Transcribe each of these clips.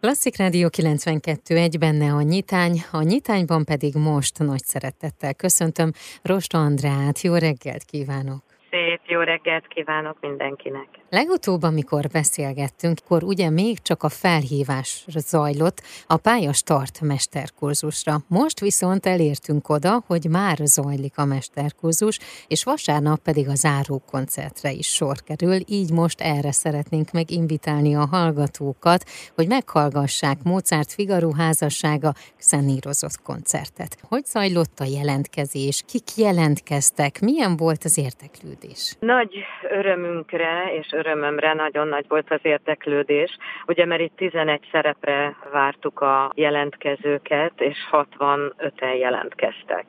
Klasszik Rádió 92 egy benne a nyitány, a nyitányban pedig most nagy szeretettel köszöntöm Rosta Andrát. Jó reggelt kívánok! Szép jó reggelt kívánok mindenkinek! Legutóbb, amikor beszélgettünk, akkor ugye még csak a felhívás zajlott a pályastart mesterkurzusra. Most viszont elértünk oda, hogy már zajlik a mesterkurzus, és vasárnap pedig a záró koncertre is sor kerül, így most erre szeretnénk meginvitálni a hallgatókat, hogy meghallgassák Mozart Figaro házassága szenírozott koncertet. Hogy zajlott a jelentkezés? Kik jelentkeztek? Milyen volt az érteklődés? Nagy örömünkre és örömömre nagyon nagy volt az érdeklődés, ugye mert itt 11 szerepre vártuk a jelentkezőket, és 65-en jelentkeztek.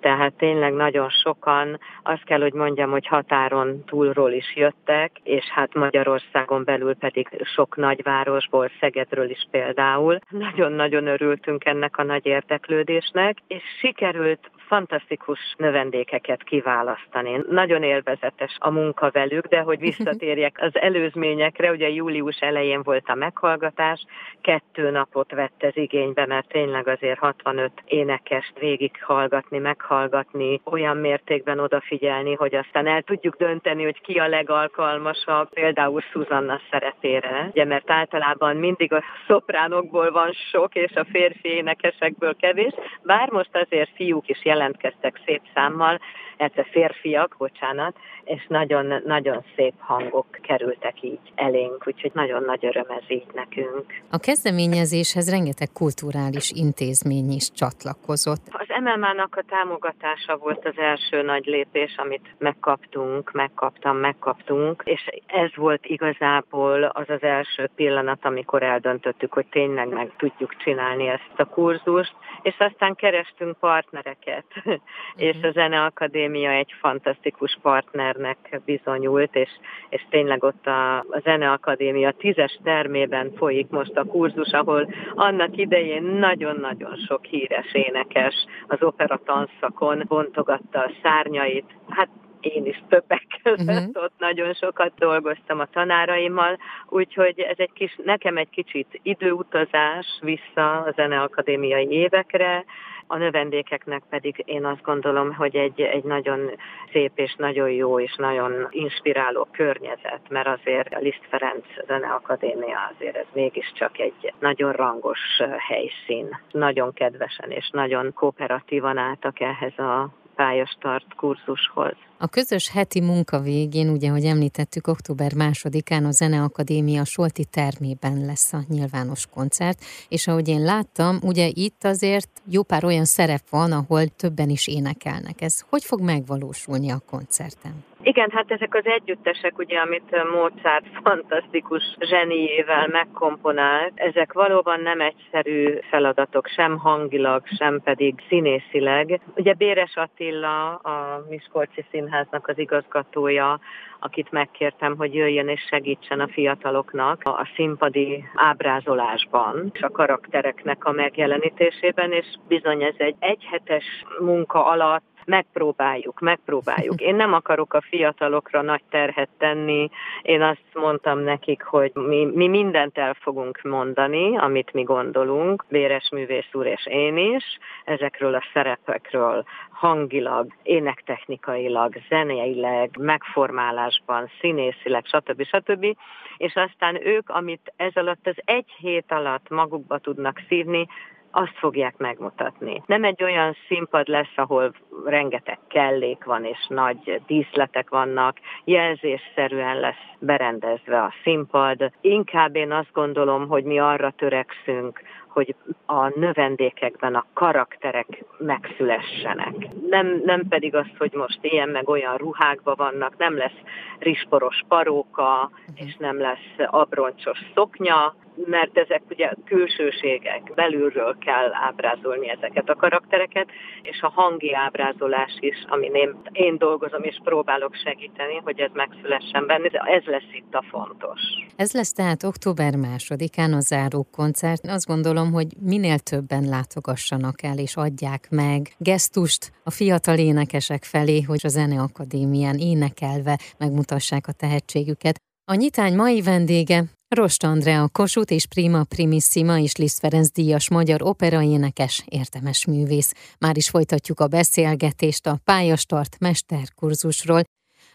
Tehát tényleg nagyon sokan, azt kell, hogy mondjam, hogy határon túlról is jöttek, és hát Magyarországon belül pedig sok nagyvárosból, Szegedről is például. Nagyon-nagyon örültünk ennek a nagy érdeklődésnek, és sikerült fantasztikus növendékeket kiválasztani. Nagyon élvezetes a munka velük, de hogy visszatérjek az előzményekre, ugye július elején volt a meghallgatás, kettő napot vett ez igénybe, mert tényleg azért 65 énekest végighallgatni, meghallgatni, olyan mértékben odafigyelni, hogy aztán el tudjuk dönteni, hogy ki a legalkalmasabb, például Szuzanna szerepére, ugye, mert általában mindig a szopránokból van sok, és a férfi énekesekből kevés, bár most azért fiúk is jelentkeztek szép számmal, illetve férfiak, bocsánat, és nagyon-nagyon szép hangok kerültek így elénk, úgyhogy nagyon nagy öröm ez így nekünk. A kezdeményezéshez rengeteg kulturális intézmény is csatlakozott. MMA-nak a támogatása volt az első nagy lépés, amit megkaptunk, megkaptam, megkaptunk, és ez volt igazából az az első pillanat, amikor eldöntöttük, hogy tényleg meg tudjuk csinálni ezt a kurzust, és aztán kerestünk partnereket, uh-huh. és a Zeneakadémia egy fantasztikus partnernek bizonyult, és, és tényleg ott a, a Zeneakadémia tízes termében folyik most a kurzus, ahol annak idején nagyon-nagyon sok híres énekes az opera tanszakon bontogatta a szárnyait. Hát én is többek között uh-huh. ott nagyon sokat dolgoztam a tanáraimmal, úgyhogy ez egy kis, nekem egy kicsit időutazás vissza a zeneakadémiai évekre, a növendékeknek pedig én azt gondolom, hogy egy, egy nagyon szép és nagyon jó és nagyon inspiráló környezet, mert azért a Liszt Ferenc Zeneakadémia azért ez mégiscsak egy nagyon rangos helyszín. Nagyon kedvesen és nagyon kooperatívan álltak ehhez a pályastart kurzushoz. A közös heti munka végén, ugye, hogy említettük, október másodikán a Zeneakadémia Solti termében lesz a nyilvános koncert, és ahogy én láttam, ugye itt azért jó pár olyan szerep van, ahol többen is énekelnek. Ez hogy fog megvalósulni a koncerten? Igen, hát ezek az együttesek, ugye, amit Mozart fantasztikus zseniével megkomponált, ezek valóban nem egyszerű feladatok, sem hangilag, sem pedig színészileg. Ugye Béres Attila, a Miskolci Színháznak az igazgatója, akit megkértem, hogy jöjjön és segítsen a fiataloknak a színpadi ábrázolásban, és a karaktereknek a megjelenítésében, és bizony ez egy egyhetes munka alatt megpróbáljuk, megpróbáljuk. Én nem akarok a fiatalokra nagy terhet tenni, én azt mondtam nekik, hogy mi, mi mindent el fogunk mondani, amit mi gondolunk, Béres művész úr és én is, ezekről a szerepekről, hangilag, énektechnikailag, zeneileg, megformálásban, színészileg, stb. stb. És aztán ők, amit ez alatt az egy hét alatt magukba tudnak szívni, azt fogják megmutatni. Nem egy olyan színpad lesz, ahol rengeteg kellék van és nagy díszletek vannak, jelzésszerűen lesz berendezve a színpad. Inkább én azt gondolom, hogy mi arra törekszünk, hogy a növendékekben a karakterek megszülessenek. Nem, nem pedig az, hogy most ilyen meg olyan ruhákban vannak, nem lesz risporos paróka, és nem lesz abroncsos szoknya, mert ezek ugye külsőségek, belülről kell ábrázolni ezeket a karaktereket, és a hangi ábrázolás is, amin én, én dolgozom és próbálok segíteni, hogy ez megszülessen benne, ez lesz itt a fontos. Ez lesz tehát október másodikán a záró koncert. Azt gondolom, hogy minél többen látogassanak el és adják meg gesztust a fiatal énekesek felé, hogy a Zeneakadémián énekelve megmutassák a tehetségüket. A nyitány mai vendége Rost Andrea Kossuth és Prima Primissima és Liszt Ferenc díjas magyar operaénekes, értemes művész. Már is folytatjuk a beszélgetést a pályastart mesterkurzusról,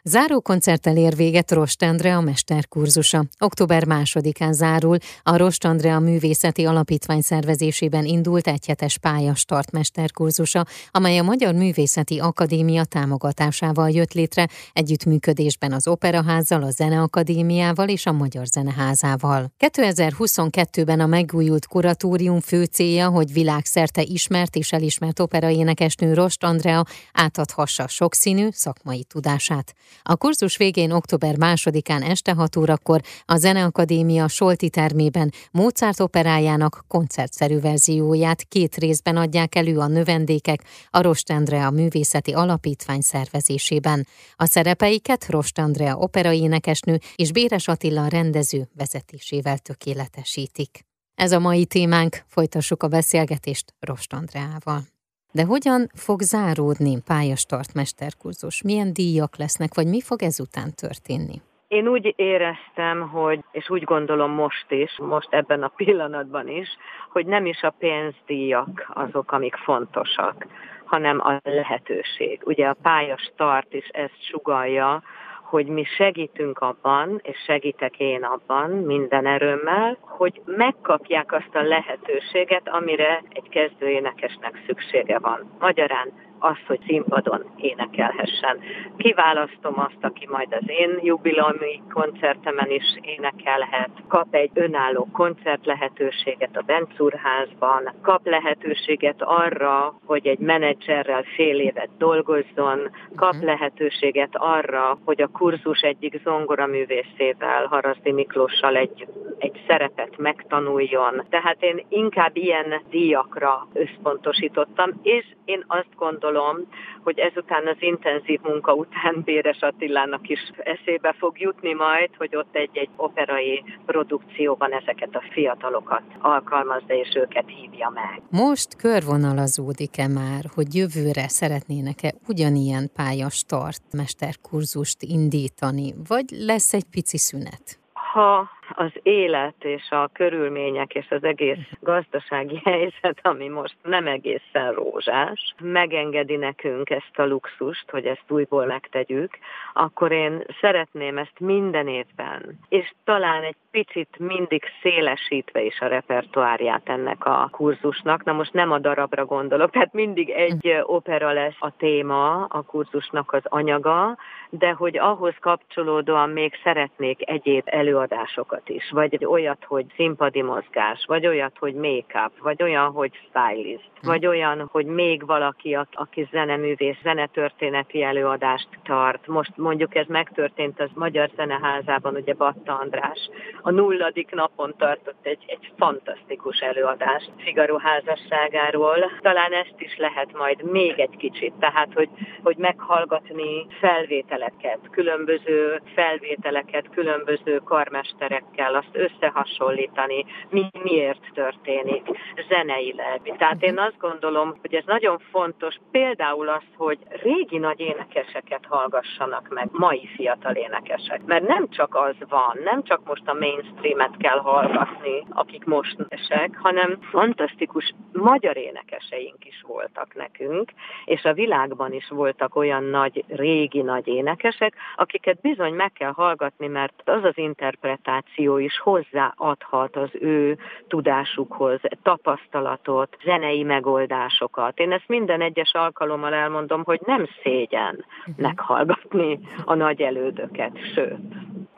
Záró koncerttel ér véget Rost Andrea mesterkurzusa. Október másodikán zárul a Rost Andrea Művészeti Alapítvány szervezésében indult egyhetes pályastart mesterkurzusa, amely a Magyar Művészeti Akadémia támogatásával jött létre, együttműködésben az Operaházzal, a Zeneakadémiával és a Magyar Zeneházával. 2022-ben a megújult kuratórium fő célja, hogy világszerte ismert és elismert operaénekesnő Rost Andrea átadhassa sokszínű szakmai tudását. A kurzus végén október másodikán este 6 órakor a Zeneakadémia Solti termében Mozart operájának koncertszerű verzióját két részben adják elő a növendékek a Rost Művészeti Alapítvány szervezésében. A szerepeiket Rost Andrea operaénekesnő és Béres Attila rendező vezetésével tökéletesítik. Ez a mai témánk, folytassuk a beszélgetést Rost Andreával. De hogyan fog záródni pályastart mesterkurzus? Milyen díjak lesznek, vagy mi fog ezután történni? Én úgy éreztem, hogy, és úgy gondolom most is, most ebben a pillanatban is, hogy nem is a pénzdíjak azok, amik fontosak, hanem a lehetőség. Ugye a pályastart is ezt sugalja, hogy mi segítünk abban, és segítek én abban minden erőmmel, hogy megkapják azt a lehetőséget, amire egy kezdőénekesnek szüksége van. Magyarán az, hogy színpadon énekelhessen. Kiválasztom azt, aki majd az én jubileumi koncertemen is énekelhet, kap egy önálló koncert lehetőséget a Bencúrházban, kap lehetőséget arra, hogy egy menedzserrel fél évet dolgozzon, kap uh-huh. lehetőséget arra, hogy a kurzus egyik zongoraművészével, Haraszdi Miklóssal egy, egy szerepet megtanuljon. Tehát én inkább ilyen díjakra összpontosítottam, és én azt gondolom, gondolom, hogy ezután az intenzív munka után Béres Attilának is eszébe fog jutni majd, hogy ott egy-egy operai produkcióban ezeket a fiatalokat alkalmazza és őket hívja meg. Most körvonalazódik-e már, hogy jövőre szeretnének-e ugyanilyen pályastart, mesterkurzust indítani, vagy lesz egy pici szünet? Ha az élet és a körülmények és az egész gazdasági helyzet, ami most nem egészen rózsás, megengedi nekünk ezt a luxust, hogy ezt újból megtegyük, akkor én szeretném ezt minden évben, és talán egy picit mindig szélesítve is a repertoárját ennek a kurzusnak. Na most nem a darabra gondolok, tehát mindig egy opera lesz a téma, a kurzusnak az anyaga, de hogy ahhoz kapcsolódóan még szeretnék egyéb előadásokat is, vagy olyat, hogy színpadi mozgás, vagy olyat, hogy make-up, vagy olyan, hogy stylist, vagy olyan, hogy még valaki, aki zeneművész, zenetörténeti előadást tart. Most mondjuk ez megtörtént az Magyar Zeneházában, ugye Batta András a nulladik napon tartott egy, egy fantasztikus előadást Figaro házasságáról. Talán ezt is lehet majd még egy kicsit, tehát hogy, hogy meghallgatni felvételeket, különböző felvételeket, különböző karmesterekkel, azt összehasonlítani, mi miért történik zeneileg. Tehát én azt gondolom, hogy ez nagyon fontos, például az, hogy régi nagy énekeseket hallgassanak meg, mai fiatal énekesek. Mert nem csak az van, nem csak most a mainstreamet kell hallgatni, akik most esek, hanem fantasztikus magyar énekeseink is voltak nekünk, és a világban is voltak olyan nagy, régi nagy énekesek, akiket bizony meg kell hallgatni, mert az az interpretáció is hozzáadhat az ő tudásukhoz, tapasztalatot, zenei megoldásokat. Én ezt minden egyes alkalommal elmondom, hogy nem szégyen mhm. meghallgatni a nagy elődöket, sőt.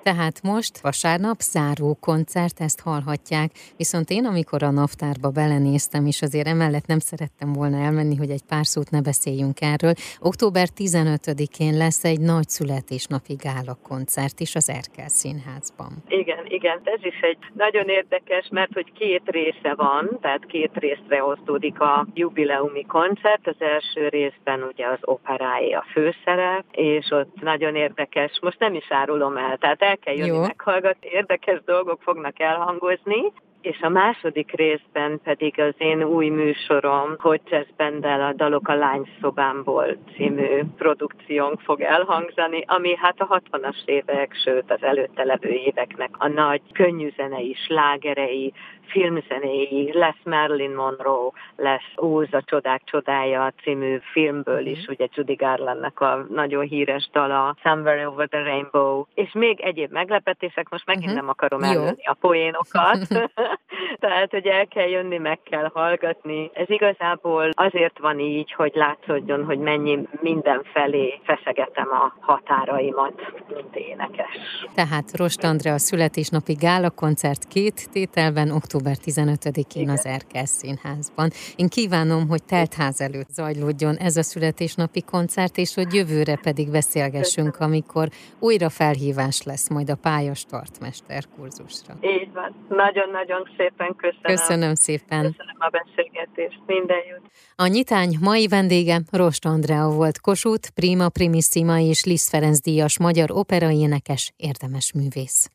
Tehát most vasárnap záró koncert, ezt hallhatják, viszont én amikor a naptárba belenéztem, és azért emellett nem szerettem volna elmenni, hogy egy pár szót ne beszéljünk erről, október 15-én lesz egy nagy születésnapi gála koncert is az Erkel Színházban. Igen, igen, ez is egy nagyon érdekes, mert hogy két része van, tehát két részre osztódik a jubileumi koncert. Az első részben ugye az operáé a főszerep, és ott nagyon érdekes, most nem is árulom el, tehát el kell jönni Jó. meghallgatni, érdekes dolgok fognak elhangozni, és a második részben pedig az én új műsorom, hogy Jazz Bendel a Dalok a Lányszobámból című produkciónk fog elhangzani, ami hát a 60-as évek, sőt az előtte levő éveknek a nagy könnyűzenei, slágerei, filmzenéi, lesz Marilyn Monroe, lesz Óz a csodák csodája című filmből is, mhm. ugye Judy Garlandnak a nagyon híres dala, Somewhere Over the Rainbow, és még egyéb meglepetések, most megint uh-huh. nem akarom előni a poénokat, tehát, hogy el kell jönni, meg kell hallgatni. Ez igazából azért van így, hogy látszódjon, hogy mennyi mindenfelé feszegetem a határaimat, mint énekes. Tehát Rost Andrea születésnapi gála koncert két tételben, október október 15-én az Erkel Színházban. Én kívánom, hogy teltház előtt zajlódjon ez a születésnapi koncert, és hogy jövőre pedig beszélgessünk, amikor újra felhívás lesz majd a pályastart mesterkurzusra. Így van. Nagyon-nagyon szépen köszönöm. Köszönöm szépen. Köszönöm a beszélgetést. Minden jót. A nyitány mai vendége Rost Andrea volt Kossuth, Prima Primissima és Liszt Ferenc díjas magyar operaénekes, érdemes művész.